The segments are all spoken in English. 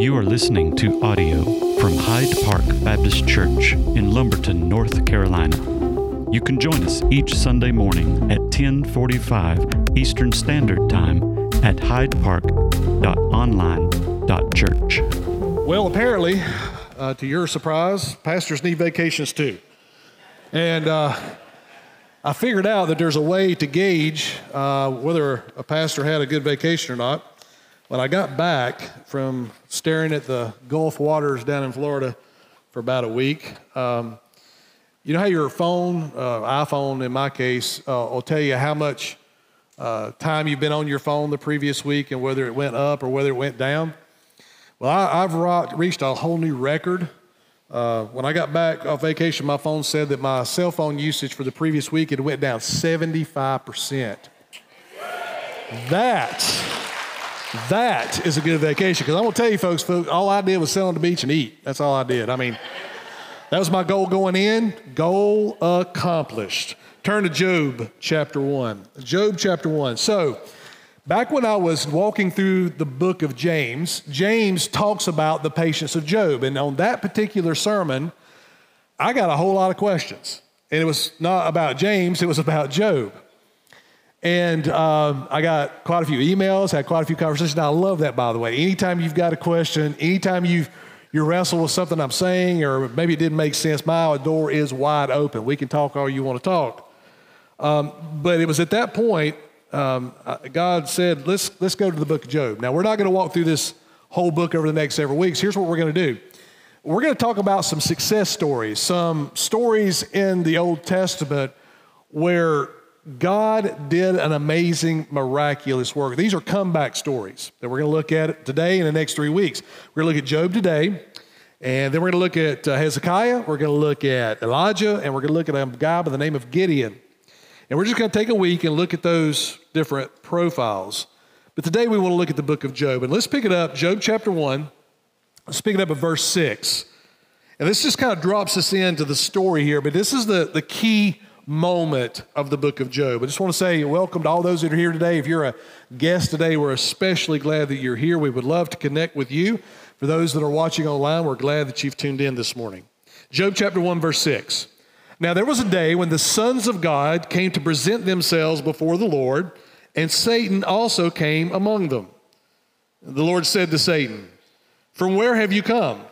You are listening to audio from Hyde Park Baptist Church in Lumberton, North Carolina. You can join us each Sunday morning at 1045 Eastern Standard Time at hydepark.online.church. Well, apparently, uh, to your surprise, pastors need vacations too. And uh, I figured out that there's a way to gauge uh, whether a pastor had a good vacation or not. When I got back from staring at the Gulf waters down in Florida for about a week, um, you know how your phone, uh, iPhone in my case, uh, will tell you how much uh, time you've been on your phone the previous week and whether it went up or whether it went down? Well, I, have reached a whole new record. Uh, when I got back off vacation, my phone said that my cell phone usage for the previous week had went down 75%. That that is a good vacation. Because I'm going to tell you, folks, folks, all I did was sit on the beach and eat. That's all I did. I mean, that was my goal going in. Goal accomplished. Turn to Job chapter 1. Job chapter 1. So, back when I was walking through the book of James, James talks about the patience of Job. And on that particular sermon, I got a whole lot of questions. And it was not about James, it was about Job. And um, I got quite a few emails, had quite a few conversations. I love that, by the way. Anytime you've got a question, anytime you've you wrestle with something I'm saying, or maybe it didn't make sense, my door is wide open. We can talk all you want to talk. Um, but it was at that point um, God said, let's, let's go to the book of Job. Now, we're not going to walk through this whole book over the next several weeks. Here's what we're going to do we're going to talk about some success stories, some stories in the Old Testament where God did an amazing, miraculous work. These are comeback stories that we're going to look at today in the next three weeks. We're going to look at Job today, and then we're going to look at uh, Hezekiah, we're going to look at Elijah, and we're going to look at a guy by the name of Gideon. And we're just going to take a week and look at those different profiles. But today we want to look at the book of Job. And let's pick it up, Job chapter 1. Let's pick it up at verse 6. And this just kind of drops us into the story here, but this is the, the key moment of the book of Job. I just want to say welcome to all those that are here today. If you're a guest today, we're especially glad that you're here. We would love to connect with you. For those that are watching online, we're glad that you've tuned in this morning. Job chapter 1, verse 6. Now there was a day when the sons of God came to present themselves before the Lord, and Satan also came among them. The Lord said to Satan, From where have you come?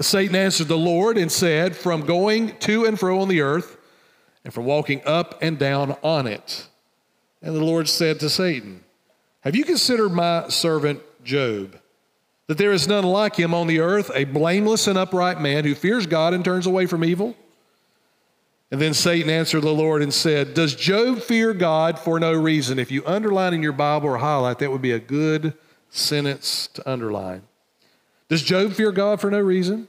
Satan answered the Lord and said, From going to and fro on the earth and from walking up and down on it. And the Lord said to Satan, Have you considered my servant Job? That there is none like him on the earth, a blameless and upright man who fears God and turns away from evil? And then Satan answered the Lord and said, Does Job fear God for no reason? If you underline in your Bible or highlight, that would be a good sentence to underline. Does Job fear God for no reason?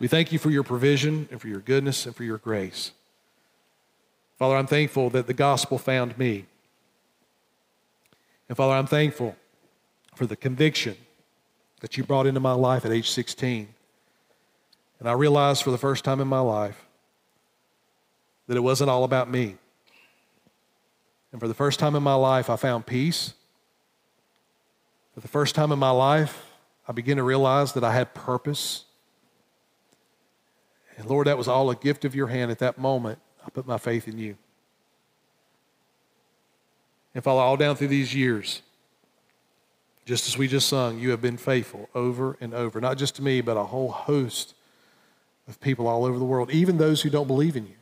we thank you for your provision and for your goodness and for your grace. Father, I'm thankful that the gospel found me. And Father, I'm thankful for the conviction that you brought into my life at age 16. And I realized for the first time in my life that it wasn't all about me. And for the first time in my life, I found peace. For the first time in my life, I began to realize that I had purpose and Lord, that was all a gift of your hand at that moment. I put my faith in you. And Father, all down through these years, just as we just sung, you have been faithful over and over, not just to me, but a whole host of people all over the world, even those who don't believe in you.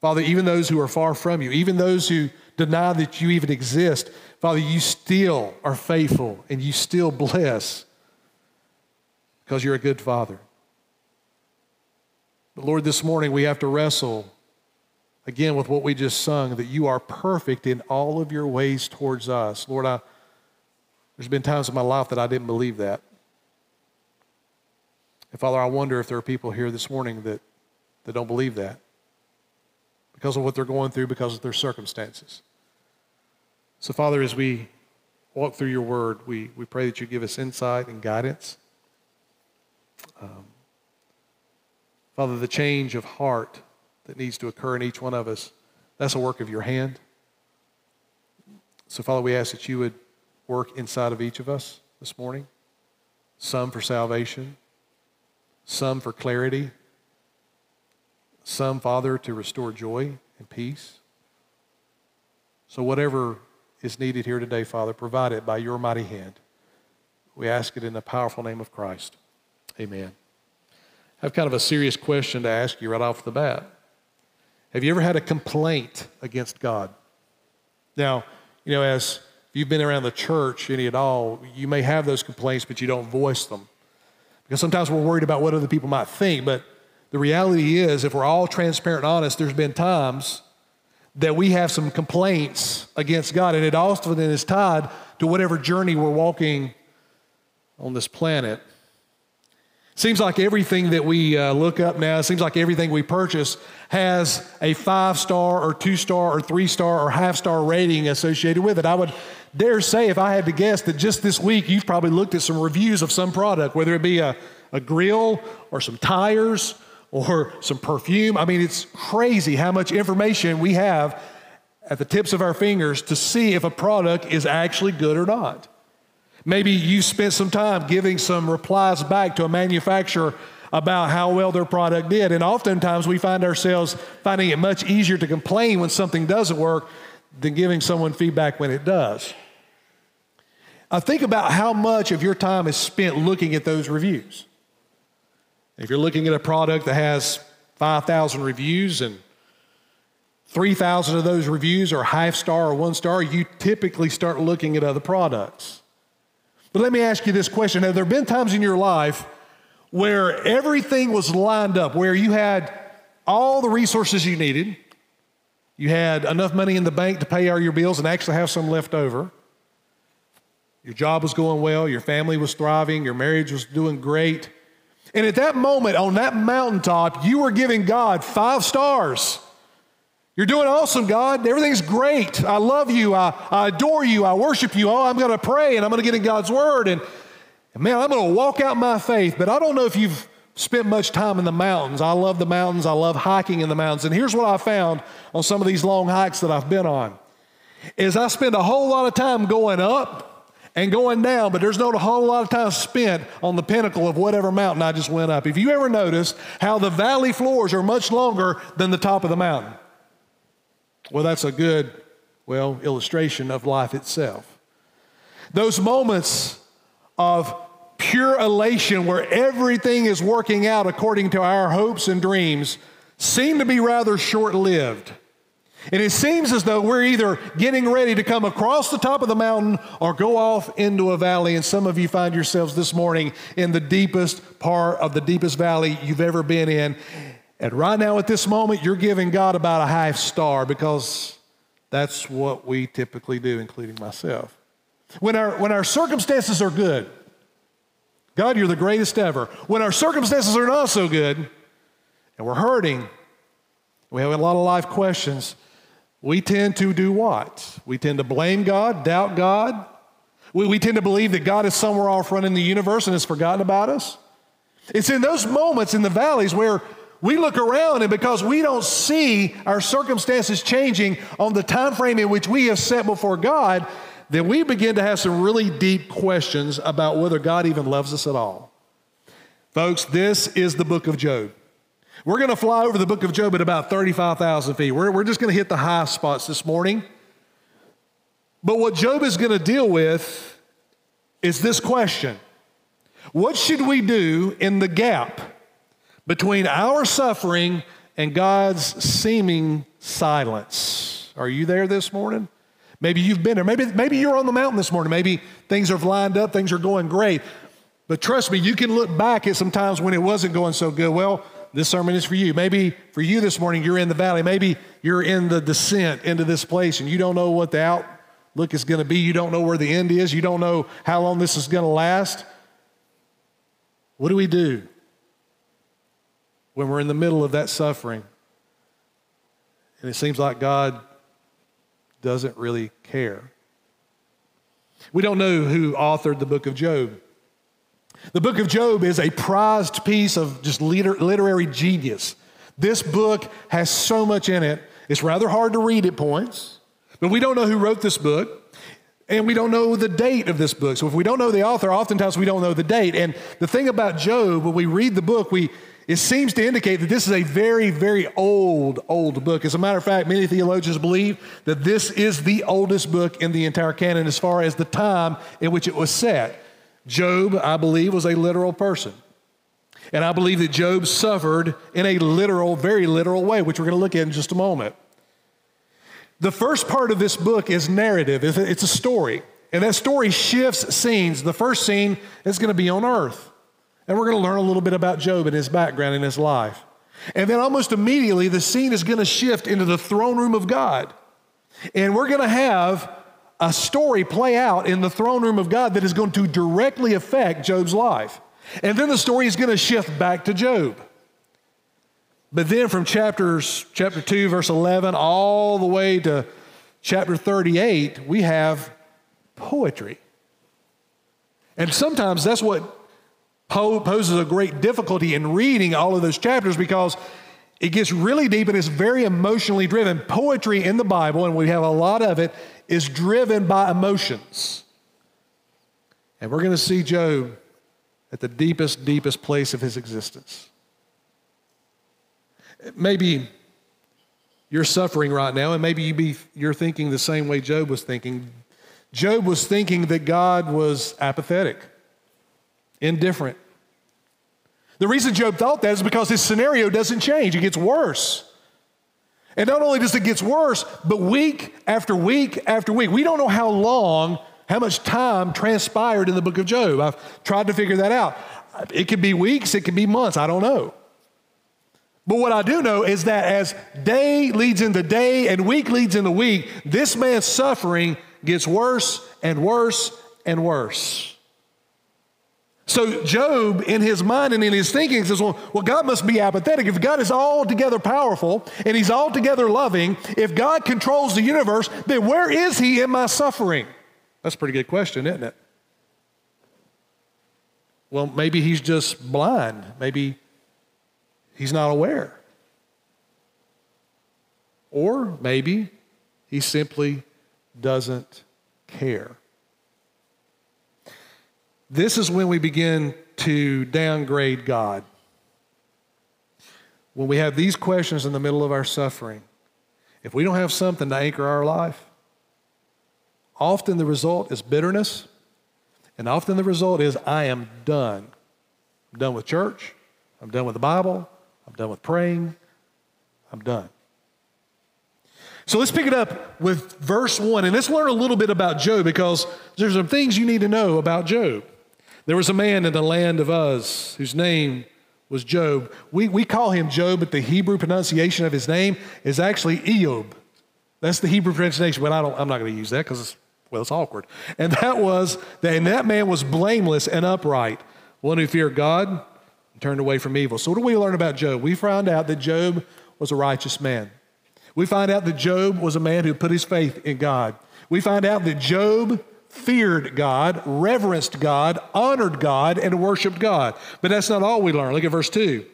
Father, even those who are far from you, even those who deny that you even exist, Father, you still are faithful and you still bless because you're a good Father. But Lord, this morning we have to wrestle again with what we just sung that you are perfect in all of your ways towards us. Lord, I, there's been times in my life that I didn't believe that. And Father, I wonder if there are people here this morning that, that don't believe that because of what they're going through, because of their circumstances. So, Father, as we walk through your word, we, we pray that you give us insight and guidance. Um, Father, the change of heart that needs to occur in each one of us, that's a work of your hand. So, Father, we ask that you would work inside of each of us this morning some for salvation, some for clarity, some, Father, to restore joy and peace. So, whatever is needed here today, Father, provide it by your mighty hand. We ask it in the powerful name of Christ. Amen. I have kind of a serious question to ask you right off the bat. Have you ever had a complaint against God? Now, you know, as you've been around the church any at all, you may have those complaints, but you don't voice them. Because sometimes we're worried about what other people might think, but the reality is, if we're all transparent and honest, there's been times that we have some complaints against God, and it often is tied to whatever journey we're walking on this planet. Seems like everything that we uh, look up now, seems like everything we purchase has a five star or two star or three star or half star rating associated with it. I would dare say, if I had to guess, that just this week you've probably looked at some reviews of some product, whether it be a, a grill or some tires or some perfume. I mean, it's crazy how much information we have at the tips of our fingers to see if a product is actually good or not. Maybe you spent some time giving some replies back to a manufacturer about how well their product did. And oftentimes we find ourselves finding it much easier to complain when something doesn't work than giving someone feedback when it does. I think about how much of your time is spent looking at those reviews. If you're looking at a product that has 5,000 reviews and 3,000 of those reviews are half star or one star, you typically start looking at other products. But let me ask you this question Have there been times in your life where everything was lined up, where you had all the resources you needed, you had enough money in the bank to pay all your bills and actually have some left over? Your job was going well, your family was thriving, your marriage was doing great. And at that moment, on that mountaintop, you were giving God five stars. You're doing awesome, God. Everything's great. I love you. I, I adore you. I worship you. Oh, I'm going to pray and I'm going to get in God's word. And, and man, I'm going to walk out my faith. But I don't know if you've spent much time in the mountains. I love the mountains. I love hiking in the mountains. And here's what I found on some of these long hikes that I've been on is I spend a whole lot of time going up and going down, but there's not a whole lot of time spent on the pinnacle of whatever mountain I just went up. If you ever notice how the valley floors are much longer than the top of the mountain, well, that's a good, well, illustration of life itself. Those moments of pure elation where everything is working out according to our hopes and dreams seem to be rather short lived. And it seems as though we're either getting ready to come across the top of the mountain or go off into a valley. And some of you find yourselves this morning in the deepest part of the deepest valley you've ever been in. And right now, at this moment, you're giving God about a half star because that's what we typically do, including myself. When our, when our circumstances are good, God, you're the greatest ever. When our circumstances are not so good and we're hurting, we have a lot of life questions, we tend to do what? We tend to blame God, doubt God. We, we tend to believe that God is somewhere off running the universe and has forgotten about us. It's in those moments in the valleys where we look around and because we don't see our circumstances changing on the time frame in which we have set before God, then we begin to have some really deep questions about whether God even loves us at all. Folks, this is the book of Job. We're going to fly over the book of Job at about 35,000 feet. We're, we're just going to hit the high spots this morning. But what Job is going to deal with is this question What should we do in the gap between our suffering and God's seeming silence. Are you there this morning? Maybe you've been there. Maybe, maybe you're on the mountain this morning. Maybe things are lined up, things are going great. But trust me, you can look back at some times when it wasn't going so good. Well, this sermon is for you. Maybe for you this morning, you're in the valley. Maybe you're in the descent into this place and you don't know what the outlook is going to be. You don't know where the end is. You don't know how long this is going to last. What do we do? When we're in the middle of that suffering and it seems like God doesn't really care. We don't know who authored the book of Job. The book of Job is a prized piece of just literary genius. This book has so much in it. It's rather hard to read at points, but we don't know who wrote this book. And we don't know the date of this book. So if we don't know the author, oftentimes we don't know the date. And the thing about Job, when we read the book, we it seems to indicate that this is a very, very old, old book. As a matter of fact, many theologians believe that this is the oldest book in the entire canon as far as the time in which it was set. Job, I believe, was a literal person. And I believe that Job suffered in a literal, very literal way, which we're going to look at in just a moment. The first part of this book is narrative, it's a story. And that story shifts scenes. The first scene is going to be on earth. And we're going to learn a little bit about Job and his background and his life. And then almost immediately, the scene is going to shift into the throne room of God. And we're going to have a story play out in the throne room of God that is going to directly affect Job's life. And then the story is going to shift back to Job. But then from chapters chapter 2 verse 11 all the way to chapter 38 we have poetry. And sometimes that's what poses a great difficulty in reading all of those chapters because it gets really deep and it's very emotionally driven. Poetry in the Bible, and we have a lot of it, is driven by emotions. And we're going to see Job at the deepest, deepest place of his existence. Maybe you're suffering right now, and maybe you be, you're thinking the same way Job was thinking. Job was thinking that God was apathetic indifferent. The reason Job thought that is because his scenario doesn't change, it gets worse. And not only does it get worse, but week after week after week, we don't know how long, how much time transpired in the book of Job. I've tried to figure that out. It could be weeks, it could be months, I don't know. But what I do know is that as day leads into day and week leads into week, this man's suffering gets worse and worse and worse. So Job, in his mind and in his thinking, says, well, well, God must be apathetic. If God is altogether powerful and he's altogether loving, if God controls the universe, then where is he in my suffering? That's a pretty good question, isn't it? Well, maybe he's just blind. Maybe he's not aware. Or maybe he simply doesn't care. This is when we begin to downgrade God. When we have these questions in the middle of our suffering, if we don't have something to anchor our life, often the result is bitterness, and often the result is I am done. I'm done with church, I'm done with the Bible, I'm done with praying, I'm done. So let's pick it up with verse 1 and let's learn a little bit about Job because there's some things you need to know about Job. There was a man in the land of Uz whose name was Job. We, we call him Job, but the Hebrew pronunciation of his name is actually Eob. That's the Hebrew pronunciation, but I don't, I'm not going to use that because it's, well, it's awkward. And that was, that, and that man was blameless and upright, one who feared God and turned away from evil. So what do we learn about Job? We found out that Job was a righteous man. We find out that Job was a man who put his faith in God. We find out that Job feared God, reverenced God, honored God, and worshiped God. But that's not all we learn. Look at verse 2.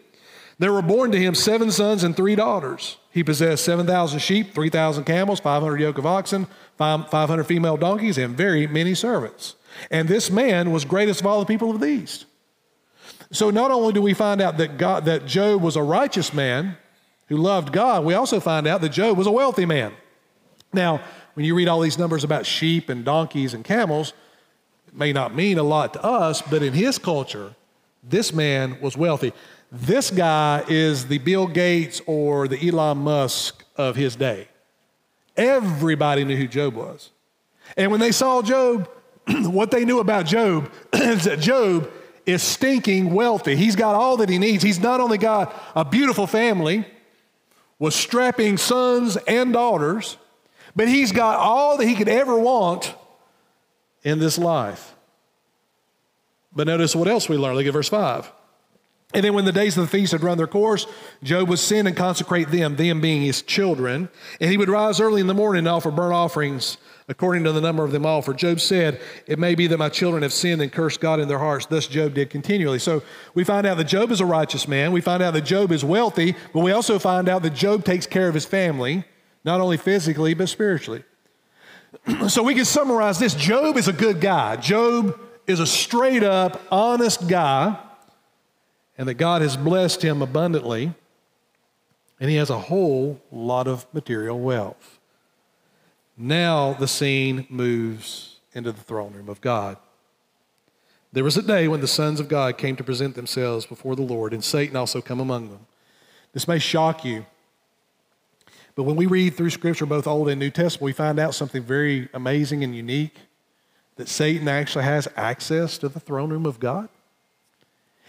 There were born to him seven sons and three daughters. He possessed 7,000 sheep, 3,000 camels, 500 yoke of oxen, 500 female donkeys, and very many servants. And this man was greatest of all the people of the East. So not only do we find out that, God, that Job was a righteous man who loved God, we also find out that Job was a wealthy man. Now, when you read all these numbers about sheep and donkeys and camels, it may not mean a lot to us, but in his culture, this man was wealthy. This guy is the Bill Gates or the Elon Musk of his day. Everybody knew who Job was. And when they saw Job, what they knew about Job is that Job is stinking wealthy. He's got all that he needs. He's not only got a beautiful family with strapping sons and daughters, but he's got all that he could ever want in this life. But notice what else we learn. Look at verse 5. And then when the days of the feast had run their course, Job would sin and consecrate them, them being his children. And he would rise early in the morning and offer burnt offerings according to the number of them all. For Job said, It may be that my children have sinned and cursed God in their hearts. Thus Job did continually. So we find out that Job is a righteous man. We find out that Job is wealthy, but we also find out that Job takes care of his family, not only physically, but spiritually. so we can summarize this Job is a good guy. Job is a straight up, honest guy and that God has blessed him abundantly, and he has a whole lot of material wealth. Now the scene moves into the throne room of God. There was a day when the sons of God came to present themselves before the Lord, and Satan also come among them. This may shock you, but when we read through Scripture, both Old and New Testament, we find out something very amazing and unique that Satan actually has access to the throne room of God.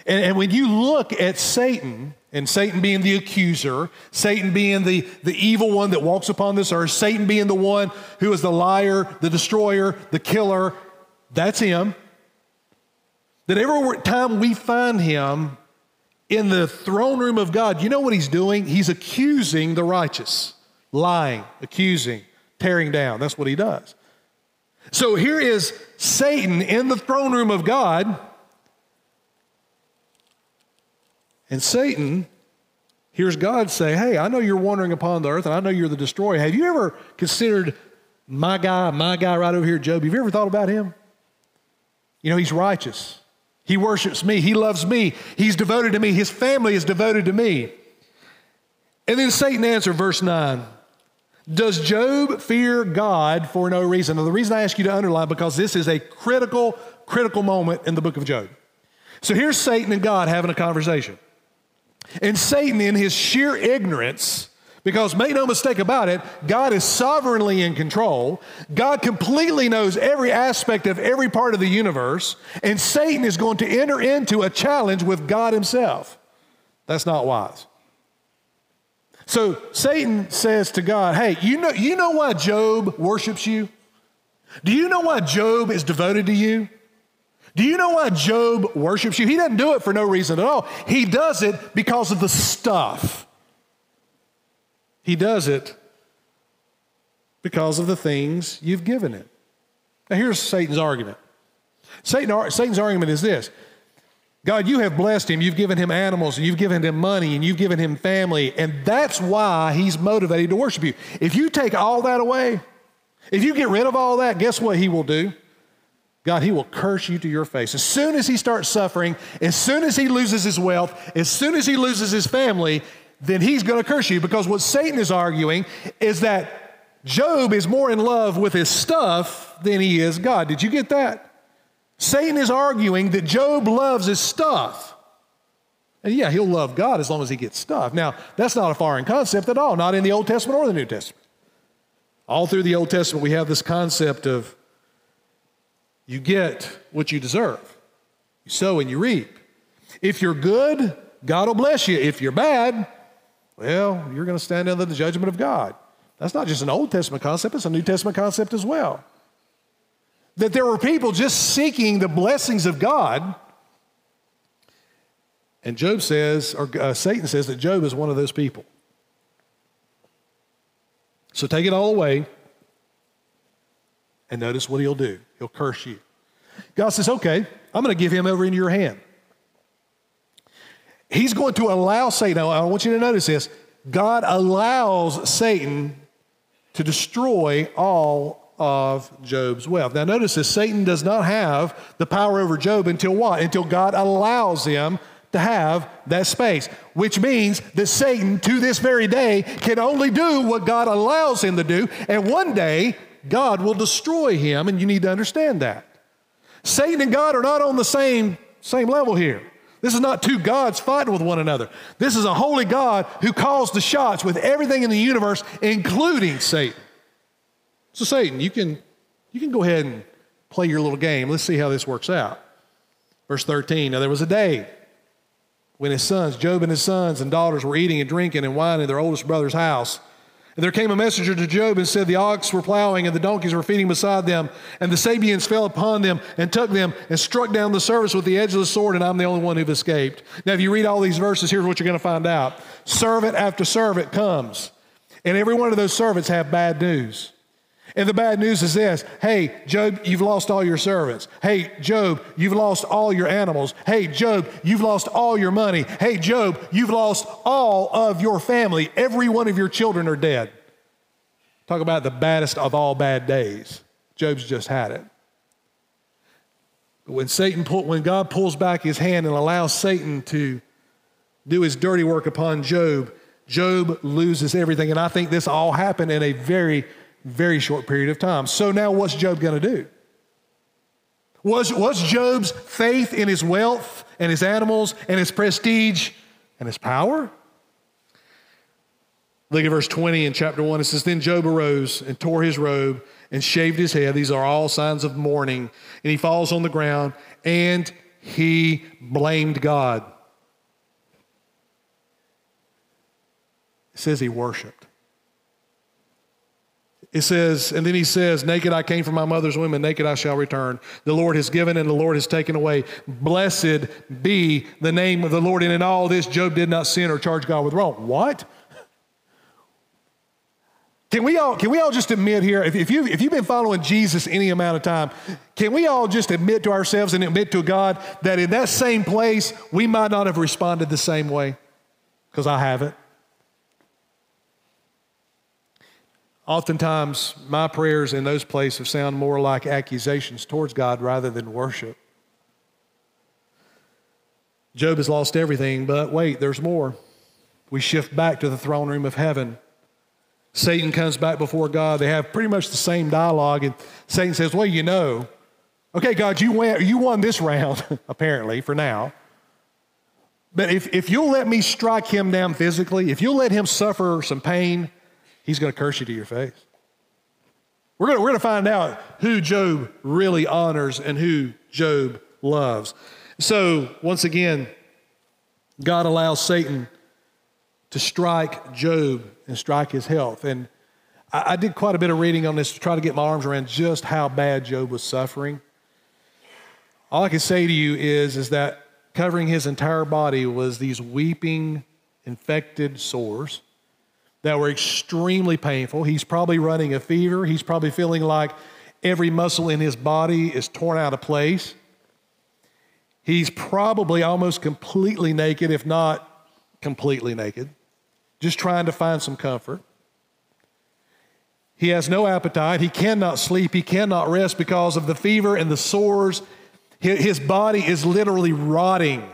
And, and, when you look at Satan, and Satan being the accuser, Satan being the, the evil one that walks upon this earth, Satan being the one who is the liar, the destroyer, the killer, that's him. That every time we find him in the throne room of God, you know what he's doing? He's accusing the righteous, lying, accusing, tearing down. That's what he does. So here is Satan in the throne room of God And Satan hears God say, Hey, I know you're wandering upon the earth and I know you're the destroyer. Have you ever considered my guy, my guy right over here, Job? Have you ever thought about him? You know, he's righteous. He worships me. He loves me. He's devoted to me. His family is devoted to me. And then Satan answered, verse 9 Does Job fear God for no reason? Now, the reason I ask you to underline because this is a critical, critical moment in the book of Job. So here's Satan and God having a conversation. And Satan, in his sheer ignorance, because make no mistake about it, God is sovereignly in control. God completely knows every aspect of every part of the universe. And Satan is going to enter into a challenge with God himself. That's not wise. So Satan says to God, Hey, you know, you know why Job worships you? Do you know why Job is devoted to you? Do you know why Job worships you? He doesn't do it for no reason at all. He does it because of the stuff. He does it because of the things you've given it. Now, here's Satan's argument Satan, Satan's argument is this God, you have blessed him. You've given him animals, and you've given him money, and you've given him family, and that's why he's motivated to worship you. If you take all that away, if you get rid of all that, guess what he will do? God, He will curse you to your face. As soon as he starts suffering, as soon as he loses his wealth, as soon as he loses his family, then he's going to curse you because what Satan is arguing is that Job is more in love with his stuff than he is God. Did you get that? Satan is arguing that Job loves his stuff. And yeah, he'll love God as long as he gets stuff. Now, that's not a foreign concept at all, not in the Old Testament or the New Testament. All through the Old Testament, we have this concept of you get what you deserve. You sow and you reap. If you're good, God will bless you. If you're bad, well, you're going to stand under the judgment of God. That's not just an Old Testament concept, it's a New Testament concept as well. That there were people just seeking the blessings of God. And Job says, or uh, Satan says, that Job is one of those people. So take it all away. And notice what he'll do he'll curse you. God says, okay, I'm going to give him over into your hand. He's going to allow Satan, I want you to notice this God allows Satan to destroy all of Job's wealth. Now, notice this Satan does not have the power over Job until what? Until God allows him to have that space, which means that Satan, to this very day, can only do what God allows him to do. And one day, God will destroy him, and you need to understand that. Satan and God are not on the same, same level here. This is not two gods fighting with one another. This is a holy God who calls the shots with everything in the universe, including Satan. So, Satan, you can, you can go ahead and play your little game. Let's see how this works out. Verse 13 Now there was a day when his sons, Job and his sons and daughters, were eating and drinking and wine in their oldest brother's house. And there came a messenger to Job and said, The ox were plowing and the donkeys were feeding beside them, and the Sabeans fell upon them and took them and struck down the servants with the edge of the sword, and I'm the only one who've escaped. Now, if you read all these verses, here's what you're going to find out servant after servant comes, and every one of those servants have bad news. And the bad news is this Hey, Job, you've lost all your servants. Hey, Job, you've lost all your animals. Hey, Job, you've lost all your money. Hey, Job, you've lost all of your family. Every one of your children are dead. Talk about the baddest of all bad days. Job's just had it. But when Satan pull, when God pulls back his hand and allows Satan to do his dirty work upon Job, Job loses everything. And I think this all happened in a very very short period of time. So now what's Job going to do? Was, was Job's faith in his wealth and his animals and his prestige and his power? Look at verse 20 in chapter 1. It says, Then Job arose and tore his robe and shaved his head. These are all signs of mourning. And he falls on the ground and he blamed God. It says he worshiped. It says, and then he says, Naked I came from my mother's womb, and naked I shall return. The Lord has given and the Lord has taken away. Blessed be the name of the Lord. And in all this, Job did not sin or charge God with wrong. What? Can we all, can we all just admit here, if, if, you, if you've been following Jesus any amount of time, can we all just admit to ourselves and admit to God that in that same place, we might not have responded the same way? Because I haven't. Oftentimes, my prayers in those places sound more like accusations towards God rather than worship. Job has lost everything, but wait, there's more. We shift back to the throne room of heaven. Satan comes back before God. They have pretty much the same dialogue, and Satan says, Well, you know, okay, God, you won, you won this round, apparently, for now. But if, if you'll let me strike him down physically, if you'll let him suffer some pain, he's going to curse you to your face. We're going, we're to find out who Job really honors and who Job loves. So, once again, God allows Satan to strike Job and strike his health. And I, I, did quite a bit of reading on this to try to get my arms around just how bad Job was suffering. All I can say to you is, is that covering his entire body was these weeping, infected sores that were extremely painful. He's probably running a fever. He's probably feeling like every muscle in his body is torn out of place. He's probably almost completely naked, if not completely naked, just trying to find some comfort. He has no appetite. He cannot sleep. He cannot rest because of the fever and the sores. His body is literally rotting.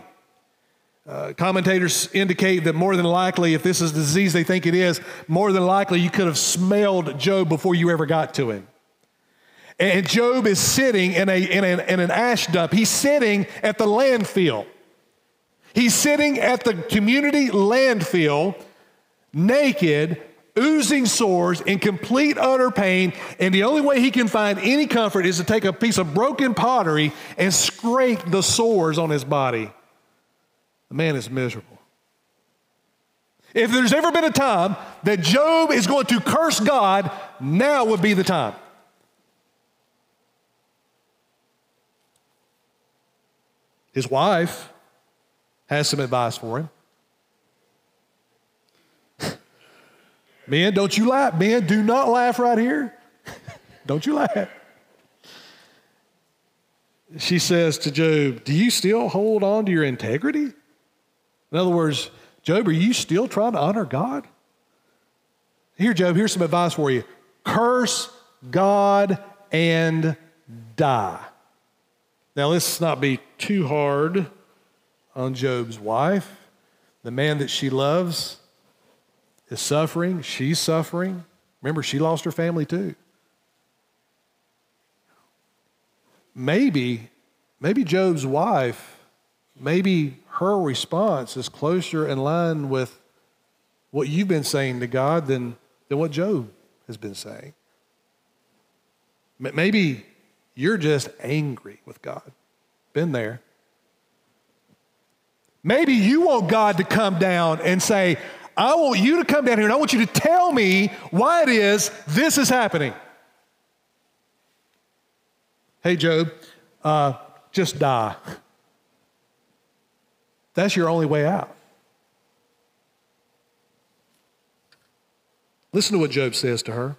Uh, commentators indicate that more than likely, if this is the disease they think it is, more than likely you could have smelled Job before you ever got to him. And Job is sitting in, a, in, a, in an ash dump. He's sitting at the landfill. He's sitting at the community landfill, naked, oozing sores, in complete utter pain. And the only way he can find any comfort is to take a piece of broken pottery and scrape the sores on his body. The man is miserable. If there's ever been a time that Job is going to curse God, now would be the time. His wife has some advice for him. Men, don't you laugh. Men, do not laugh right here. don't you laugh. She says to Job, Do you still hold on to your integrity? In other words, Job, are you still trying to honor God? Here, Job, here's some advice for you curse God and die. Now, let's not be too hard on Job's wife. The man that she loves is suffering. She's suffering. Remember, she lost her family too. Maybe, maybe Job's wife, maybe her response is closer in line with what you've been saying to God than, than what Job has been saying. Maybe you're just angry with God. Been there. Maybe you want God to come down and say, I want you to come down here and I want you to tell me why it is this is happening. Hey, Job, uh, just die. That's your only way out. Listen to what Job says to her.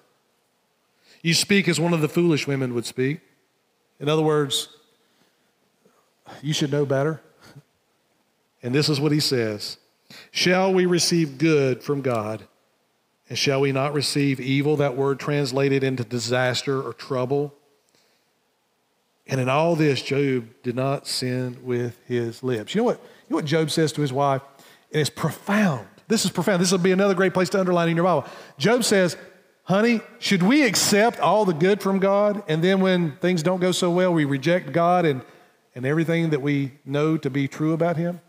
You speak as one of the foolish women would speak. In other words, you should know better. And this is what he says Shall we receive good from God? And shall we not receive evil? That word translated into disaster or trouble. And in all this, Job did not sin with his lips. You know what? You know what Job says to his wife? And it's profound. This is profound. This will be another great place to underline in your Bible. Job says, Honey, should we accept all the good from God? And then when things don't go so well, we reject God and, and everything that we know to be true about Him?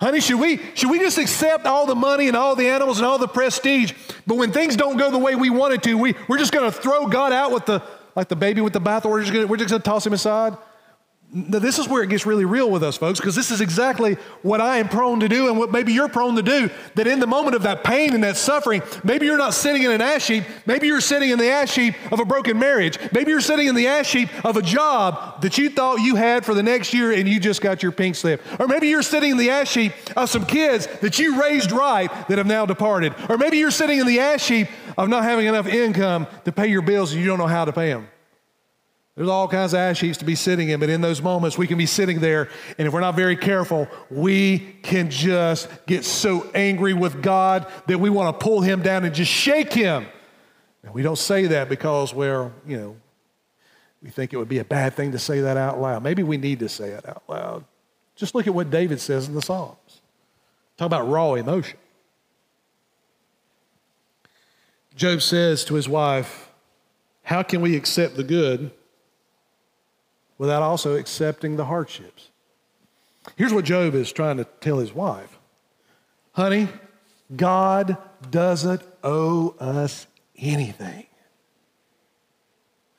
Honey, should we, should we just accept all the money and all the animals and all the prestige, but when things don't go the way we wanted to, we, we're just going to throw God out with the, like the baby with the bathwater, we're just going to toss him aside? Now, this is where it gets really real with us, folks, because this is exactly what I am prone to do and what maybe you're prone to do. That in the moment of that pain and that suffering, maybe you're not sitting in an ash heap. Maybe you're sitting in the ash heap of a broken marriage. Maybe you're sitting in the ash heap of a job that you thought you had for the next year and you just got your pink slip. Or maybe you're sitting in the ash heap of some kids that you raised right that have now departed. Or maybe you're sitting in the ash heap of not having enough income to pay your bills and you don't know how to pay them. There's all kinds of ash heaps to be sitting in, but in those moments, we can be sitting there, and if we're not very careful, we can just get so angry with God that we want to pull him down and just shake him. And we don't say that because, we're, you know, we think it would be a bad thing to say that out loud. Maybe we need to say it out loud. Just look at what David says in the Psalms. Talk about raw emotion. Job says to his wife, How can we accept the good? Without also accepting the hardships. Here's what Job is trying to tell his wife Honey, God doesn't owe us anything.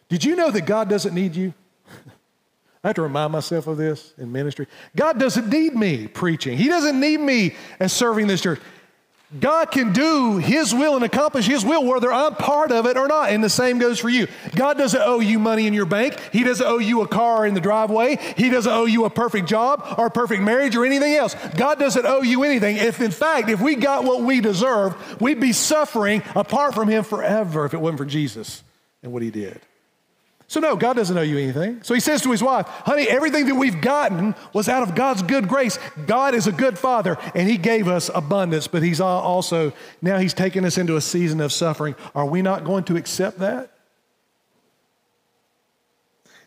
Did you know that God doesn't need you? I have to remind myself of this in ministry. God doesn't need me preaching. He doesn't need me as serving this church. God can do His will and accomplish His will whether I'm part of it or not. And the same goes for you. God doesn't owe you money in your bank. He doesn't owe you a car in the driveway. He doesn't owe you a perfect job or a perfect marriage or anything else. God doesn't owe you anything. If, in fact, if we got what we deserve, we'd be suffering apart from Him forever if it wasn't for Jesus and what He did. So, no, God doesn't owe you anything. So he says to his wife, Honey, everything that we've gotten was out of God's good grace. God is a good father, and he gave us abundance, but he's also, now he's taken us into a season of suffering. Are we not going to accept that?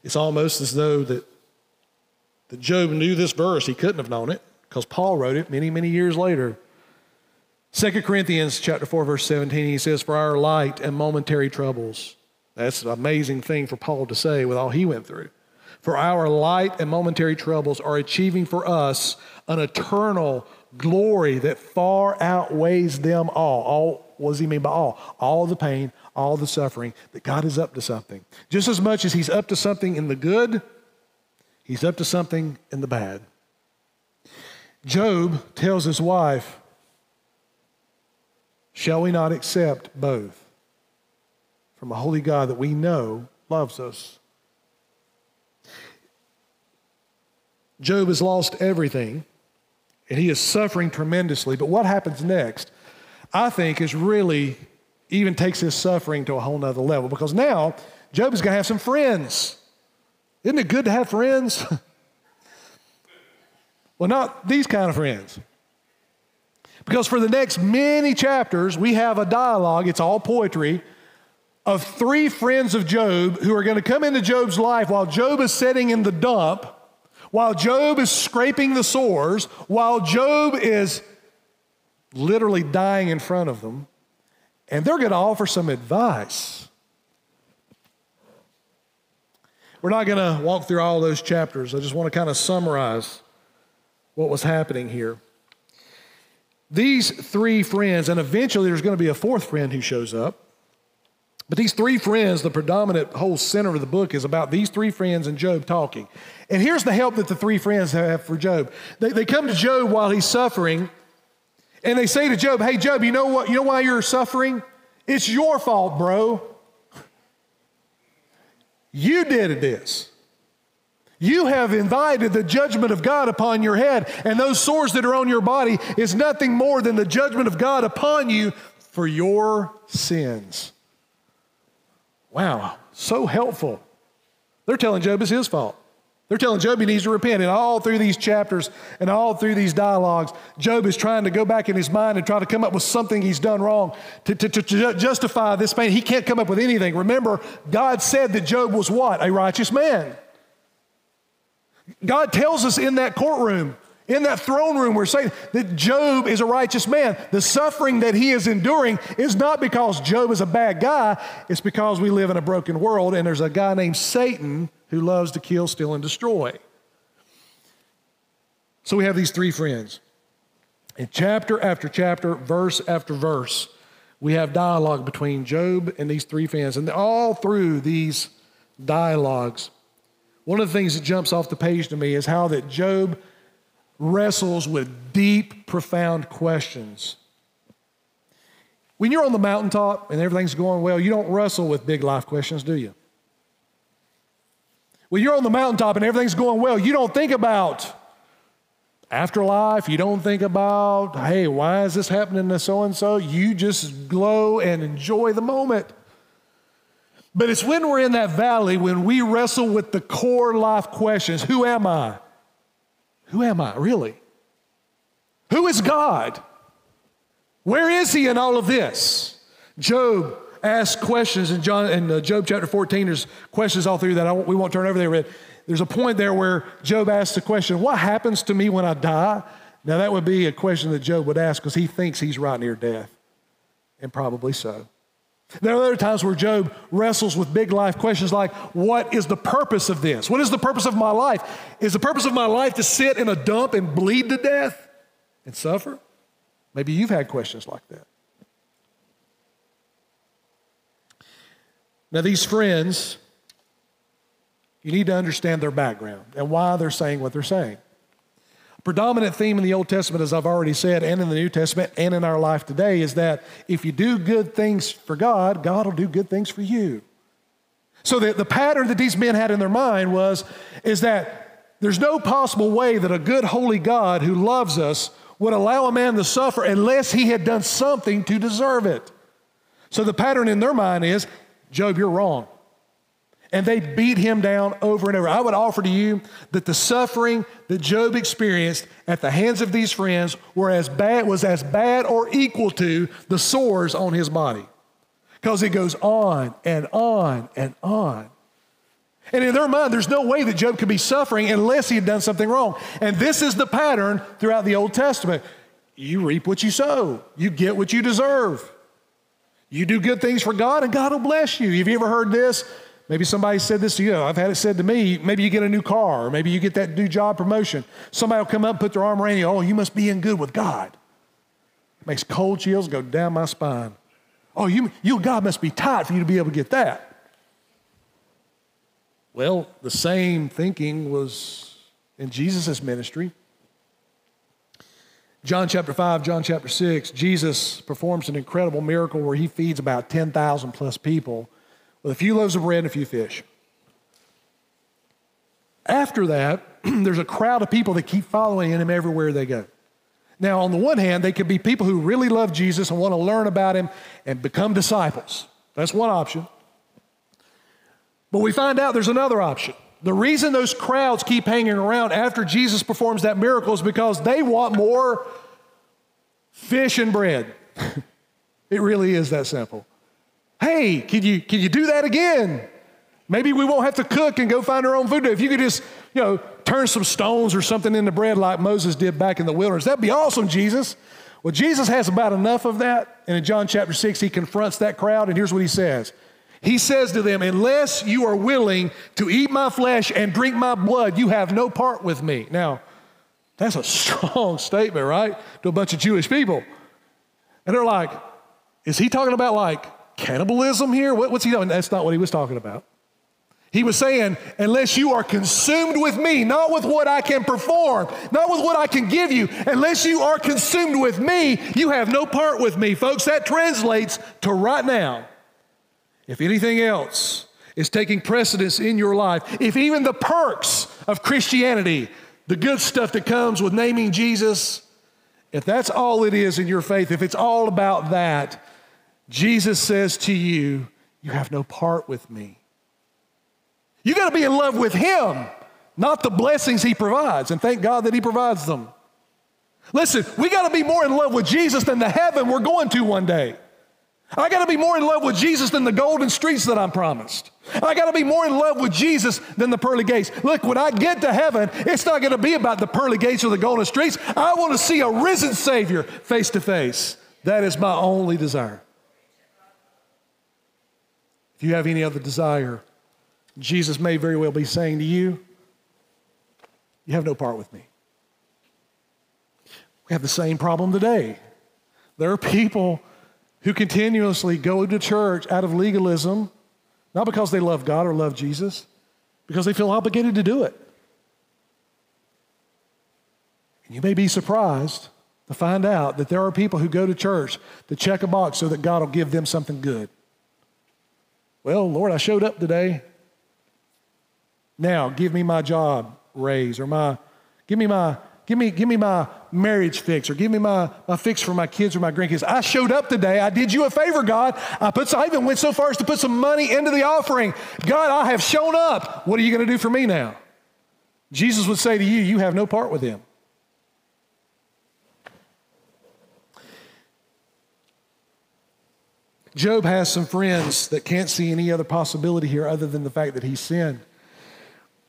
It's almost as though that, that Job knew this verse. He couldn't have known it because Paul wrote it many, many years later. 2 Corinthians chapter 4, verse 17, he says, For our light and momentary troubles that's an amazing thing for Paul to say with all he went through. For our light and momentary troubles are achieving for us an eternal glory that far outweighs them all. All what does he mean by all? All the pain, all the suffering, that God is up to something. Just as much as he's up to something in the good, he's up to something in the bad. Job tells his wife, Shall we not accept both? From a holy God that we know loves us. Job has lost everything and he is suffering tremendously. But what happens next, I think, is really even takes his suffering to a whole nother level because now Job is going to have some friends. Isn't it good to have friends? well, not these kind of friends. Because for the next many chapters, we have a dialogue, it's all poetry of three friends of Job who are going to come into Job's life while Job is sitting in the dump, while Job is scraping the sores, while Job is literally dying in front of them, and they're going to offer some advice. We're not going to walk through all those chapters. I just want to kind of summarize what was happening here. These three friends, and eventually there's going to be a fourth friend who shows up. But these three friends, the predominant whole center of the book is about these three friends and Job talking. And here's the help that the three friends have for Job. They, they come to Job while he's suffering And they say to Job, Hey, Job, you know what? You know why you're suffering? It's your fault, bro. You did this. You have invited the judgment of God upon your head, and those sores that are on your body is nothing more than the judgment of God upon you for your sins. Wow, so helpful. They're telling Job it's his fault. They're telling Job he needs to repent. And all through these chapters and all through these dialogues, Job is trying to go back in his mind and try to come up with something he's done wrong to, to, to justify this pain. He can't come up with anything. Remember, God said that Job was what? A righteous man. God tells us in that courtroom, in that throne room, we're saying that Job is a righteous man. The suffering that he is enduring is not because Job is a bad guy, it's because we live in a broken world and there's a guy named Satan who loves to kill, steal, and destroy. So we have these three friends. In chapter after chapter, verse after verse, we have dialogue between Job and these three friends. And all through these dialogues, one of the things that jumps off the page to me is how that Job wrestles with deep, profound questions. When you're on the mountaintop and everything's going well, you don't wrestle with big life questions, do you? When you're on the mountaintop and everything's going well, you don't think about afterlife. You don't think about, hey, why is this happening to so and so? You just glow and enjoy the moment. But it's when we're in that valley when we wrestle with the core life questions Who am I? Who am I, really? Who is God? Where is He in all of this? Job ask questions in John in uh, Job chapter 14. There's questions all through that. we won't turn over there. There's a point there where Job asks the question, "What happens to me when I die?" Now that would be a question that Job would ask because he thinks he's right near death, and probably so. There are other times where Job wrestles with big life questions like, What is the purpose of this? What is the purpose of my life? Is the purpose of my life to sit in a dump and bleed to death and suffer? Maybe you've had questions like that. Now, these friends, you need to understand their background and why they're saying what they're saying. Predominant theme in the Old Testament, as I've already said, and in the New Testament and in our life today, is that if you do good things for God, God will do good things for you. So the, the pattern that these men had in their mind was is that there's no possible way that a good holy God who loves us would allow a man to suffer unless he had done something to deserve it. So the pattern in their mind is Job, you're wrong. And they beat him down over and over. I would offer to you that the suffering that Job experienced at the hands of these friends were as bad, was as bad or equal to the sores on his body. Because it goes on and on and on. And in their mind, there's no way that Job could be suffering unless he had done something wrong. And this is the pattern throughout the Old Testament. You reap what you sow, you get what you deserve. You do good things for God and God will bless you. Have you ever heard this? Maybe somebody said this to you. I've had it said to me. Maybe you get a new car, or maybe you get that new job promotion. Somebody will come up and put their arm around you. Oh, you must be in good with God. Makes cold chills go down my spine. Oh, you, you God must be tight for you to be able to get that. Well, the same thinking was in Jesus' ministry. John chapter 5, John chapter 6, Jesus performs an incredible miracle where he feeds about 10,000 plus people with a few loaves of bread and a few fish. After that, there's a crowd of people that keep following him everywhere they go. Now, on the one hand, they could be people who really love Jesus and want to learn about him and become disciples. That's one option. But we find out there's another option. The reason those crowds keep hanging around after Jesus performs that miracle is because they want more fish and bread. it really is that simple. Hey, can you, can you do that again? Maybe we won't have to cook and go find our own food. If you could just, you know, turn some stones or something into bread like Moses did back in the wilderness, that'd be awesome, Jesus. Well, Jesus has about enough of that. And in John chapter 6, he confronts that crowd, and here's what he says he says to them, Unless you are willing to eat my flesh and drink my blood, you have no part with me. Now, that's a strong statement, right? To a bunch of Jewish people. And they're like, Is he talking about like cannibalism here? What, what's he doing? That's not what he was talking about. He was saying, unless you are consumed with me, not with what I can perform, not with what I can give you, unless you are consumed with me, you have no part with me. Folks, that translates to right now. If anything else is taking precedence in your life, if even the perks of Christianity, the good stuff that comes with naming Jesus, if that's all it is in your faith, if it's all about that, Jesus says to you, You have no part with me. You got to be in love with Him, not the blessings He provides. And thank God that He provides them. Listen, we got to be more in love with Jesus than the heaven we're going to one day. I got to be more in love with Jesus than the golden streets that I'm promised. I got to be more in love with Jesus than the pearly gates. Look, when I get to heaven, it's not going to be about the pearly gates or the golden streets. I want to see a risen Savior face to face. That is my only desire. If you have any other desire, Jesus may very well be saying to you, You have no part with me. We have the same problem today. There are people who continuously go to church out of legalism, not because they love God or love Jesus, because they feel obligated to do it. And you may be surprised to find out that there are people who go to church to check a box so that God will give them something good. Well, Lord, I showed up today. Now, give me my job raise or my, give me my, give me, give me my marriage fix or give me my, my fix for my kids or my grandkids. I showed up today. I did you a favor, God. I, put, I even went so far as to put some money into the offering. God, I have shown up. What are you going to do for me now? Jesus would say to you, You have no part with him. Job has some friends that can't see any other possibility here other than the fact that he sinned.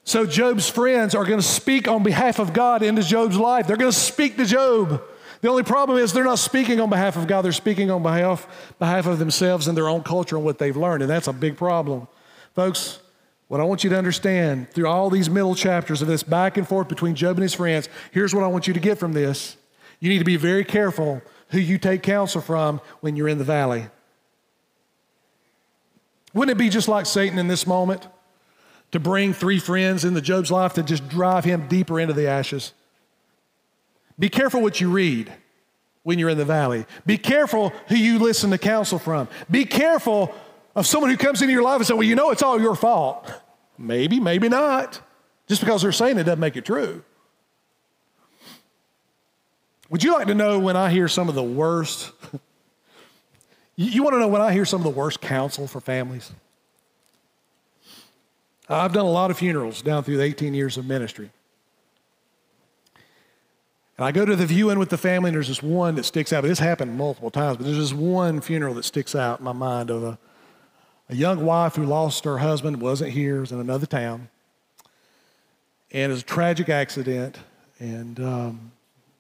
So Job's friends are going to speak on behalf of God into Job's life. They're going to speak to Job. The only problem is they're not speaking on behalf of God, they're speaking on behalf, behalf of themselves and their own culture and what they've learned, and that's a big problem. Folks, what I want you to understand through all these middle chapters of this back and forth between Job and his friends, here's what I want you to get from this. You need to be very careful who you take counsel from when you're in the valley. Wouldn't it be just like Satan in this moment? to bring three friends into Job's life to just drive him deeper into the ashes. Be careful what you read when you're in the valley. Be careful who you listen to counsel from. Be careful of someone who comes into your life and says, Well, you know, it's all your fault. Maybe, maybe not. Just because they're saying it doesn't make it true. Would you like to know when I hear some of the worst? You want to know when I hear some of the worst counsel for families? I've done a lot of funerals down through the 18 years of ministry. And I go to the viewing with the family, and there's this one that sticks out. This happened multiple times, but there's this one funeral that sticks out in my mind of a, a young wife who lost her husband, wasn't here, was in another town. And it was a tragic accident, and um,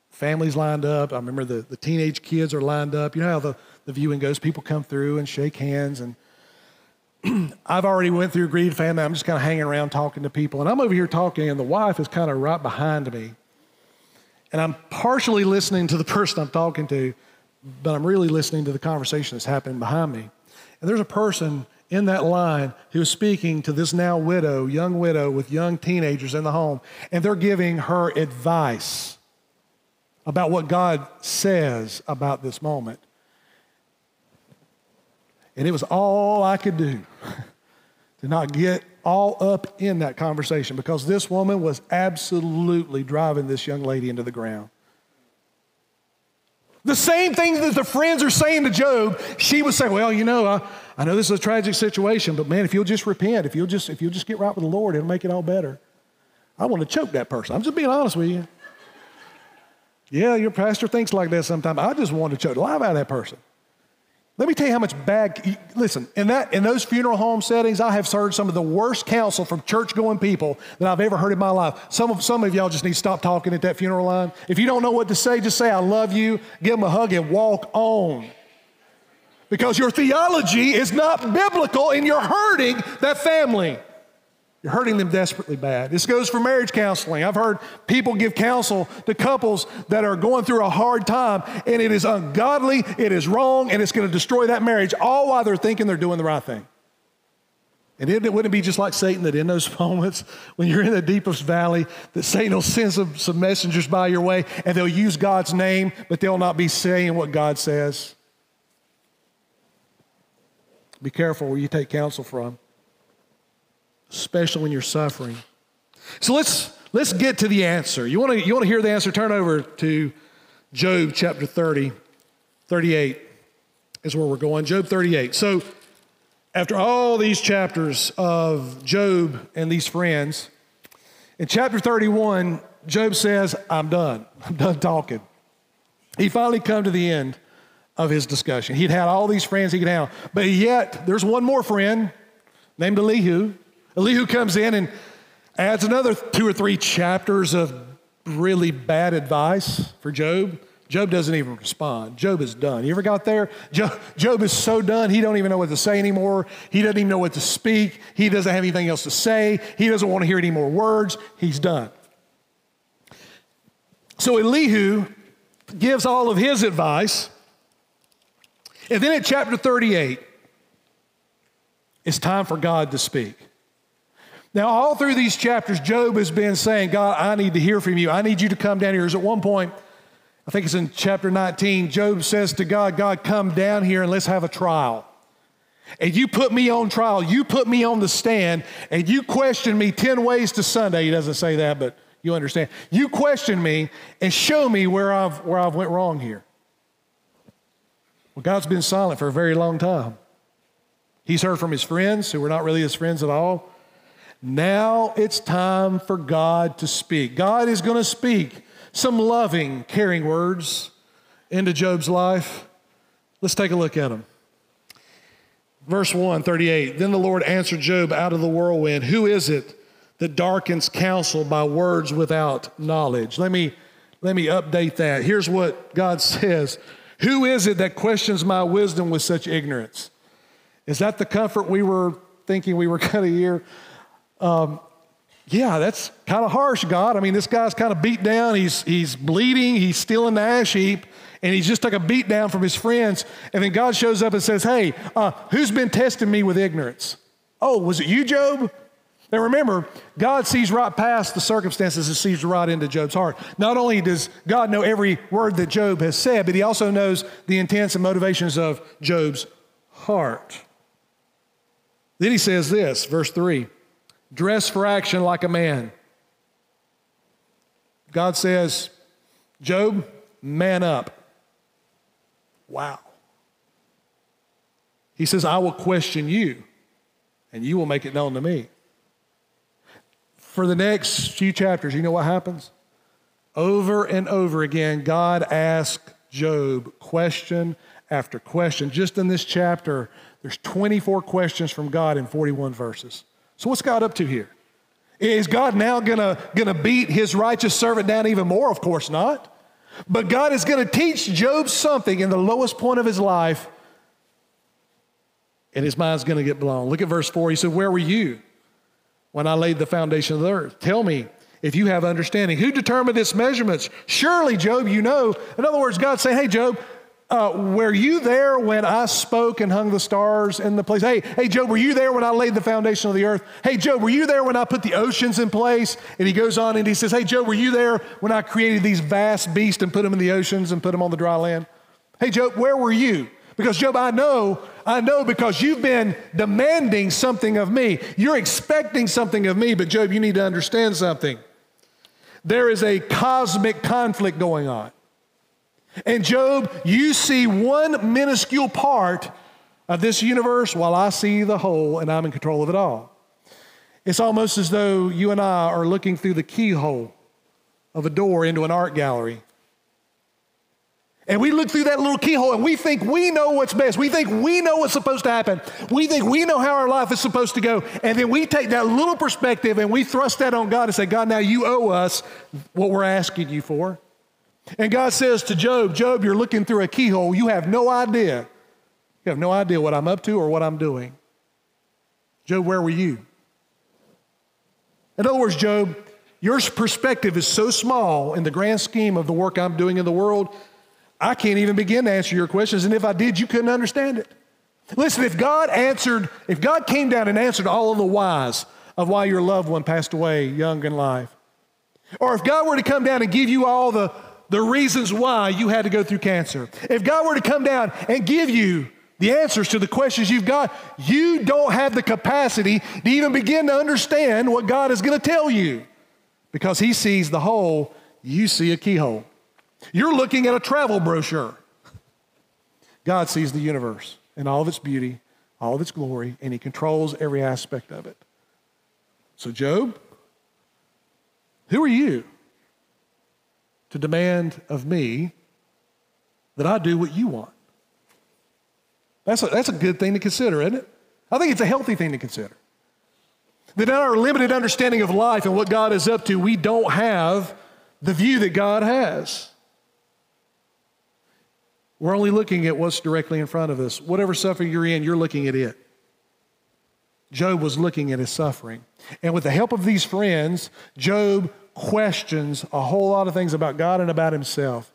families lined up. I remember the, the teenage kids are lined up. You know how the, the viewing goes. People come through and shake hands, and I've already went through grieved family. I'm just kind of hanging around talking to people, and I'm over here talking, and the wife is kind of right behind me, and I'm partially listening to the person I'm talking to, but I'm really listening to the conversation that's happening behind me. And there's a person in that line who is speaking to this now widow, young widow with young teenagers in the home, and they're giving her advice about what God says about this moment. And it was all I could do to not get all up in that conversation because this woman was absolutely driving this young lady into the ground. The same thing that the friends are saying to Job, she was saying, Well, you know, I, I know this is a tragic situation, but man, if you'll just repent, if you'll just, if you'll just get right with the Lord, it'll make it all better. I want to choke that person. I'm just being honest with you. Yeah, your pastor thinks like that sometimes. I just want to choke the life out of that person. Let me tell you how much bad, listen, in, that, in those funeral home settings, I have heard some of the worst counsel from church going people that I've ever heard in my life. Some of, some of y'all just need to stop talking at that funeral line. If you don't know what to say, just say, I love you, give them a hug, and walk on. Because your theology is not biblical and you're hurting that family. You're hurting them desperately bad. This goes for marriage counseling. I've heard people give counsel to couples that are going through a hard time, and it is ungodly, it is wrong, and it's going to destroy that marriage, all while they're thinking they're doing the right thing. And it, wouldn't it be just like Satan that in those moments, when you're in the deepest valley, that Satan will send some, some messengers by your way and they'll use God's name, but they'll not be saying what God says? Be careful where you take counsel from, especially when you're suffering. So let's, let's get to the answer. You want to you want to hear the answer? Turn over to Job chapter 30, 38 is where we're going. Job 38. So after all these chapters of Job and these friends, in chapter 31, Job says, I'm done. I'm done talking. He finally come to the end of his discussion. He'd had all these friends he could have, but yet there's one more friend named Elihu. Elihu comes in and adds another two or three chapters of really bad advice for Job. Job doesn't even respond. Job is done. You ever got there? Job, Job is so done, he don't even know what to say anymore. He doesn't even know what to speak. He doesn't have anything else to say. He doesn't want to hear any more words. He's done. So Elihu gives all of his advice. And then at chapter 38, it's time for God to speak. Now, all through these chapters, Job has been saying, God, I need to hear from you. I need you to come down here. At one point, I think it's in chapter 19, Job says to God, God, come down here and let's have a trial. And you put me on trial, you put me on the stand, and you question me 10 ways to Sunday. He doesn't say that, but you understand. You question me and show me where I've, where I've went wrong here. Well, God's been silent for a very long time. He's heard from his friends who were not really his friends at all. Now it's time for God to speak. God is going to speak some loving, caring words into Job's life. Let's take a look at them. Verse 1, 38. Then the Lord answered Job out of the whirlwind Who is it that darkens counsel by words without knowledge? Let me, let me update that. Here's what God says Who is it that questions my wisdom with such ignorance? Is that the comfort we were thinking we were going to hear? Um, yeah, that's kind of harsh, God. I mean, this guy's kind of beat down. He's, he's bleeding. He's still in the ash heap. And he's just took a beat down from his friends. And then God shows up and says, Hey, uh, who's been testing me with ignorance? Oh, was it you, Job? Now remember, God sees right past the circumstances and sees right into Job's heart. Not only does God know every word that Job has said, but he also knows the intents and motivations of Job's heart. Then he says this, verse 3 Dress for action like a man. God says, Job, man up. Wow. He says, I will question you, and you will make it known to me. For the next few chapters, you know what happens? Over and over again, God asks Job question after question. Just in this chapter, there's 24 questions from God in 41 verses. So, what's God up to here? Is God now gonna, gonna beat his righteous servant down even more? Of course not. But God is gonna teach Job something in the lowest point of his life, and his mind's gonna get blown. Look at verse 4. He said, Where were you when I laid the foundation of the earth? Tell me if you have understanding. Who determined its measurements? Surely, Job, you know. In other words, God saying, Hey, Job, uh, were you there when I spoke and hung the stars in the place? Hey, hey, Job, were you there when I laid the foundation of the earth? Hey, Job, were you there when I put the oceans in place? And he goes on and he says, Hey, Job, were you there when I created these vast beasts and put them in the oceans and put them on the dry land? Hey, Job, where were you? Because, Job, I know, I know because you've been demanding something of me. You're expecting something of me, but, Job, you need to understand something. There is a cosmic conflict going on. And Job, you see one minuscule part of this universe while I see the whole and I'm in control of it all. It's almost as though you and I are looking through the keyhole of a door into an art gallery. And we look through that little keyhole and we think we know what's best. We think we know what's supposed to happen. We think we know how our life is supposed to go. And then we take that little perspective and we thrust that on God and say, God, now you owe us what we're asking you for. And God says to Job, Job, you're looking through a keyhole. You have no idea. You have no idea what I'm up to or what I'm doing. Job, where were you? In other words, Job, your perspective is so small in the grand scheme of the work I'm doing in the world, I can't even begin to answer your questions. And if I did, you couldn't understand it. Listen, if God answered, if God came down and answered all of the whys of why your loved one passed away young in life, or if God were to come down and give you all the, the reasons why you had to go through cancer, if God were to come down and give you the answers to the questions you've got, you don't have the capacity to even begin to understand what God is going to tell you because He sees the whole, you see a keyhole. You're looking at a travel brochure. God sees the universe and all of its beauty, all of its glory, and He controls every aspect of it. So, Job, who are you to demand of me that I do what you want? That's a, that's a good thing to consider, isn't it? I think it's a healthy thing to consider. That in our limited understanding of life and what God is up to, we don't have the view that God has. We're only looking at what's directly in front of us. Whatever suffering you're in, you're looking at it. Job was looking at his suffering. And with the help of these friends, Job questions a whole lot of things about God and about himself.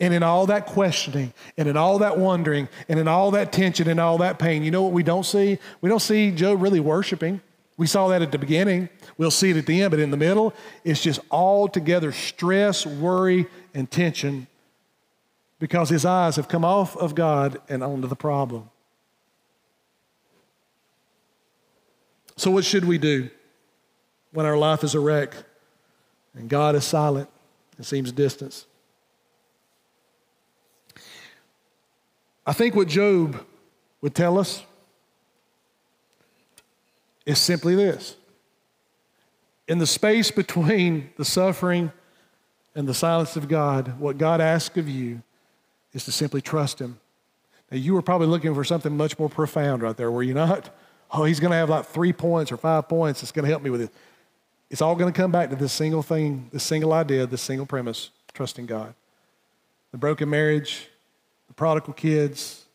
And in all that questioning, and in all that wondering, and in all that tension and all that pain, you know what we don't see? We don't see Job really worshiping. We saw that at the beginning. We'll see it at the end, but in the middle, it's just all together stress, worry, and tension because his eyes have come off of God and onto the problem. So, what should we do when our life is a wreck and God is silent and seems distant? I think what Job would tell us is simply this in the space between the suffering and the silence of God, what God asks of you is to simply trust Him. Now, you were probably looking for something much more profound right there, were you not? Oh, He's going to have like three points or five points that's going to help me with it. It's all going to come back to this single thing, this single idea, this single premise trusting God. The broken marriage, the prodigal kids,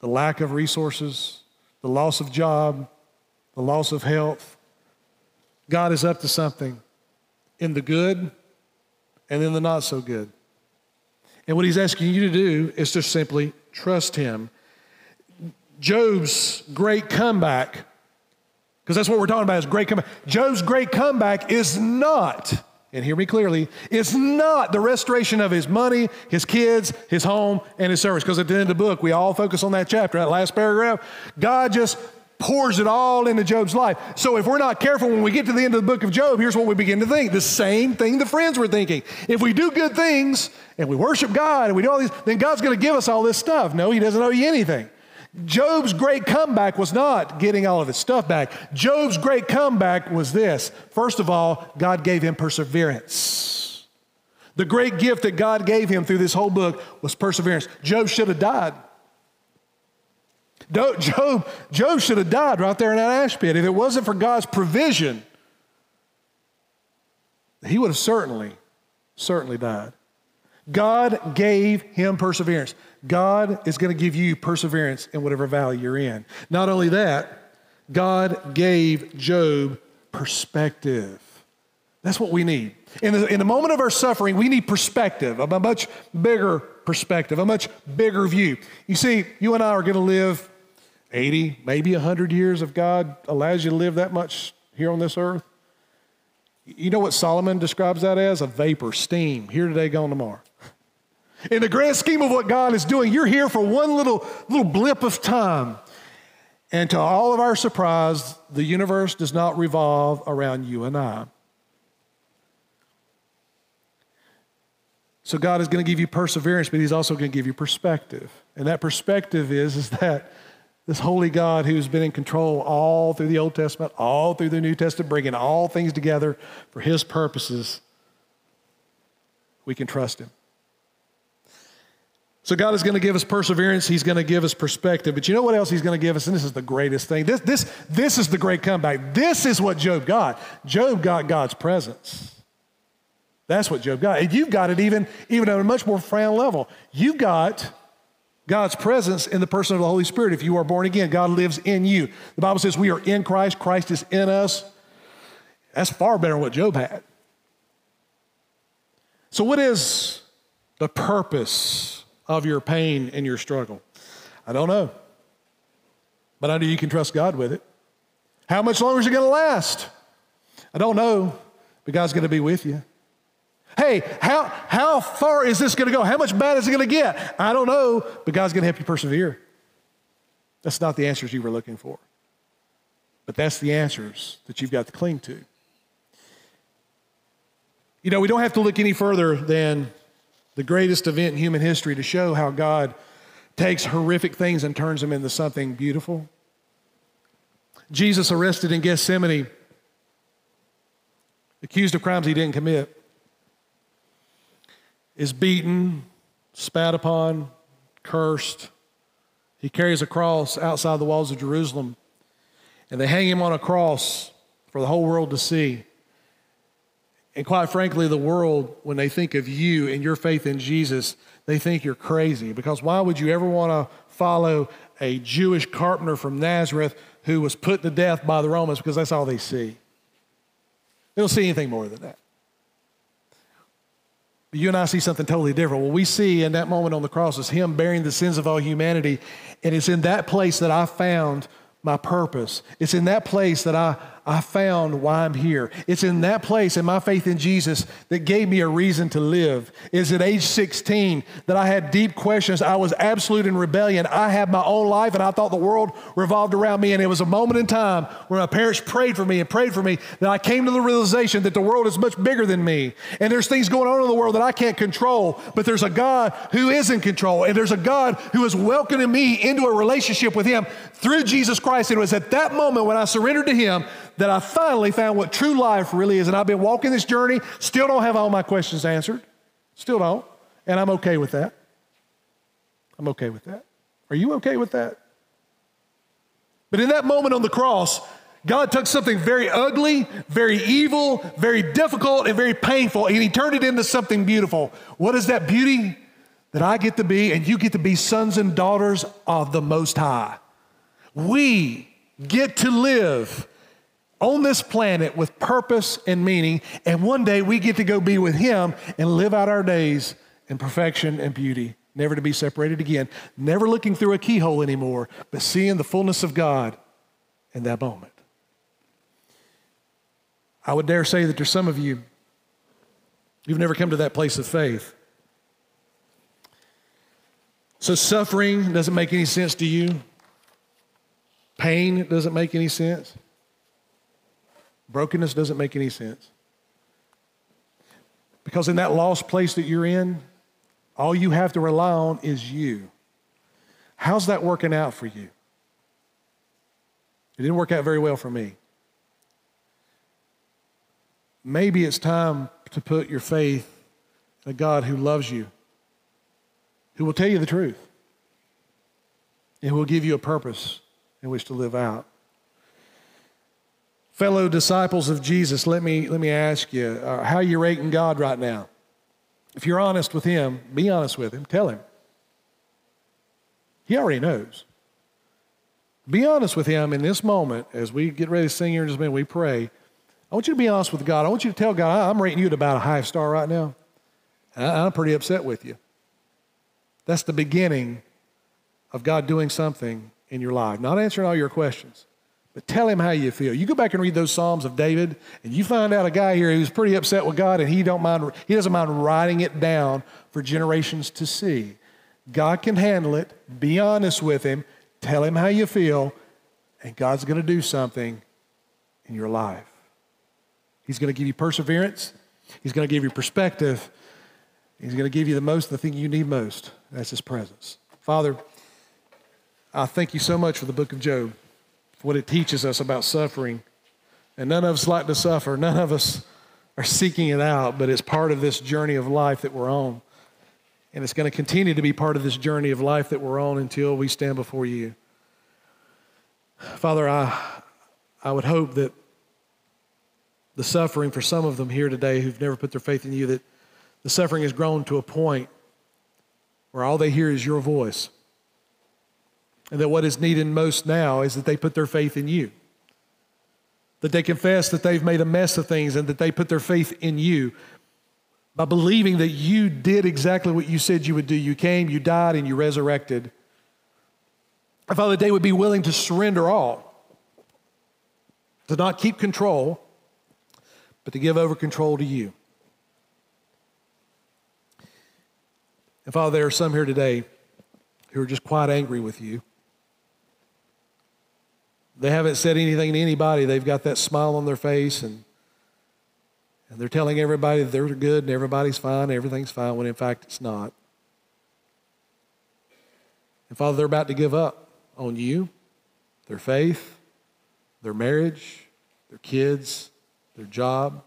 the lack of resources, the loss of job, the loss of health. God is up to something in the good and in the not so good. And what he's asking you to do is to simply trust him. Job's great comeback, because that's what we're talking about is great comeback. Job's great comeback is not, and hear me clearly, is not the restoration of his money, his kids, his home, and his service. Because at the end of the book, we all focus on that chapter, that last paragraph. God just pours it all into Job's life. So if we're not careful when we get to the end of the book of Job, here's what we begin to think. The same thing the friends were thinking. If we do good things and we worship God and we do all these, then God's going to give us all this stuff. No, he doesn't owe you anything. Job's great comeback was not getting all of his stuff back. Job's great comeback was this. First of all, God gave him perseverance. The great gift that God gave him through this whole book was perseverance. Job should have died. Job, Job should have died right there in that ash pit. If it wasn't for God's provision, he would have certainly, certainly died. God gave him perseverance. God is going to give you perseverance in whatever valley you're in. Not only that, God gave Job perspective. That's what we need. In the, in the moment of our suffering, we need perspective, a much bigger perspective, a much bigger view. You see, you and I are going to live 80, maybe 100 years if God allows you to live that much here on this earth. You know what Solomon describes that as? A vapor, steam, here today, gone tomorrow. In the grand scheme of what God is doing, you're here for one little, little blip of time. And to all of our surprise, the universe does not revolve around you and I. So God is going to give you perseverance, but He's also going to give you perspective. And that perspective is, is that this holy God who's been in control all through the Old Testament, all through the New Testament, bringing all things together for his purposes, we can trust him. So God is going to give us perseverance. He's going to give us perspective. But you know what else he's going to give us? And this is the greatest thing. This, this, this is the great comeback. This is what Job got. Job got God's presence. That's what Job got. And you've got it even, even at a much more profound level. You got God's presence in the person of the Holy Spirit. If you are born again, God lives in you. The Bible says we are in Christ, Christ is in us. That's far better than what Job had. So, what is the purpose of your pain and your struggle? I don't know. but I know you can trust God with it. How much longer is it going to last? I don't know, but God's going to be with you. Hey, how, how far is this going to go? How much bad is it going to get? I don't know, but God's going to help you persevere. That's not the answers you were looking for, but that's the answers that you've got to cling to. You know, we don't have to look any further than the greatest event in human history to show how God takes horrific things and turns them into something beautiful. Jesus arrested in Gethsemane, accused of crimes he didn't commit, is beaten, spat upon, cursed. He carries a cross outside the walls of Jerusalem, and they hang him on a cross for the whole world to see. And quite frankly, the world, when they think of you and your faith in Jesus, they think you're crazy. Because why would you ever want to follow a Jewish carpenter from Nazareth who was put to death by the Romans? Because that's all they see. They don't see anything more than that. But you and I see something totally different. What we see in that moment on the cross is Him bearing the sins of all humanity. And it's in that place that I found my purpose. It's in that place that I, I found why I'm here. It's in that place and my faith in Jesus that gave me a reason to live. Is at age 16 that I had deep questions. I was absolute in rebellion. I had my own life and I thought the world revolved around me. And it was a moment in time where my parents prayed for me and prayed for me that I came to the realization that the world is much bigger than me. And there's things going on in the world that I can't control, but there's a God who is in control. And there's a God who is welcoming me into a relationship with Him through Jesus Christ. And it was at that moment when I surrendered to Him that I finally found what true life really is. And I've been walking this journey, still don't have all my questions answered. Still don't. And I'm okay with that. I'm okay with that. Are you okay with that? But in that moment on the cross, God took something very ugly, very evil, very difficult, and very painful, and He turned it into something beautiful. What is that beauty? That I get to be, and you get to be sons and daughters of the Most High. We get to live on this planet with purpose and meaning, and one day we get to go be with Him and live out our days in perfection and beauty, never to be separated again, never looking through a keyhole anymore, but seeing the fullness of God in that moment. I would dare say that there's some of you, you've never come to that place of faith. So suffering doesn't make any sense to you. Pain doesn't make any sense. Brokenness doesn't make any sense. Because in that lost place that you're in, all you have to rely on is you. How's that working out for you? It didn't work out very well for me. Maybe it's time to put your faith in a God who loves you, who will tell you the truth, and who will give you a purpose in which to live out. Fellow disciples of Jesus, let me, let me ask you, uh, how are you rating God right now? If you're honest with Him, be honest with Him. Tell Him. He already knows. Be honest with Him in this moment as we get ready to sing here in just a minute. We pray. I want you to be honest with God. I want you to tell God, I'm rating you at about a high star right now. I'm pretty upset with you. That's the beginning of God doing something in your life, not answering all your questions. But tell him how you feel. You go back and read those Psalms of David, and you find out a guy here who's pretty upset with God, and he don't mind, he doesn't mind writing it down for generations to see. God can handle it. Be honest with him. Tell him how you feel, and God's going to do something in your life. He's going to give you perseverance. He's going to give you perspective. He's going to give you the most, the thing you need most. That's his presence. Father, I thank you so much for the book of Job what it teaches us about suffering. And none of us like to suffer. None of us are seeking it out, but it's part of this journey of life that we're on. And it's going to continue to be part of this journey of life that we're on until we stand before you. Father, I, I would hope that the suffering for some of them here today who've never put their faith in you, that the suffering has grown to a point where all they hear is your voice. And that what is needed most now is that they put their faith in you. That they confess that they've made a mess of things and that they put their faith in you by believing that you did exactly what you said you would do. You came, you died, and you resurrected Father, they would be willing to surrender all, to not keep control, but to give over control to you. And Father, there are some here today who are just quite angry with you. They haven't said anything to anybody. They've got that smile on their face and, and they're telling everybody that they're good and everybody's fine, everything's fine, when in fact it's not. And Father, they're about to give up on you, their faith, their marriage, their kids, their job.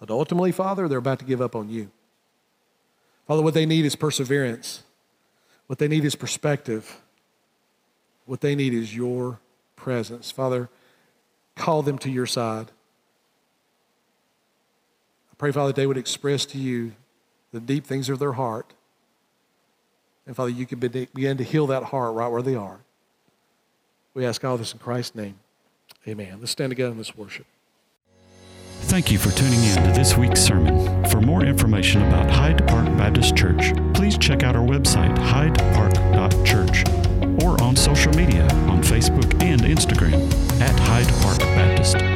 But ultimately, Father, they're about to give up on you. Father, what they need is perseverance. What they need is perspective. What they need is your presence. Father, call them to your side. I pray, Father, they would express to you the deep things of their heart. And Father, you could begin to heal that heart right where they are. We ask all this in Christ's name. Amen. Let's stand together and let's worship. Thank you for tuning in to this week's sermon. For more information about Hyde Park Baptist Church, please check out our website, hydepark.church, or on social media on Facebook and Instagram at Hyde Park Baptist.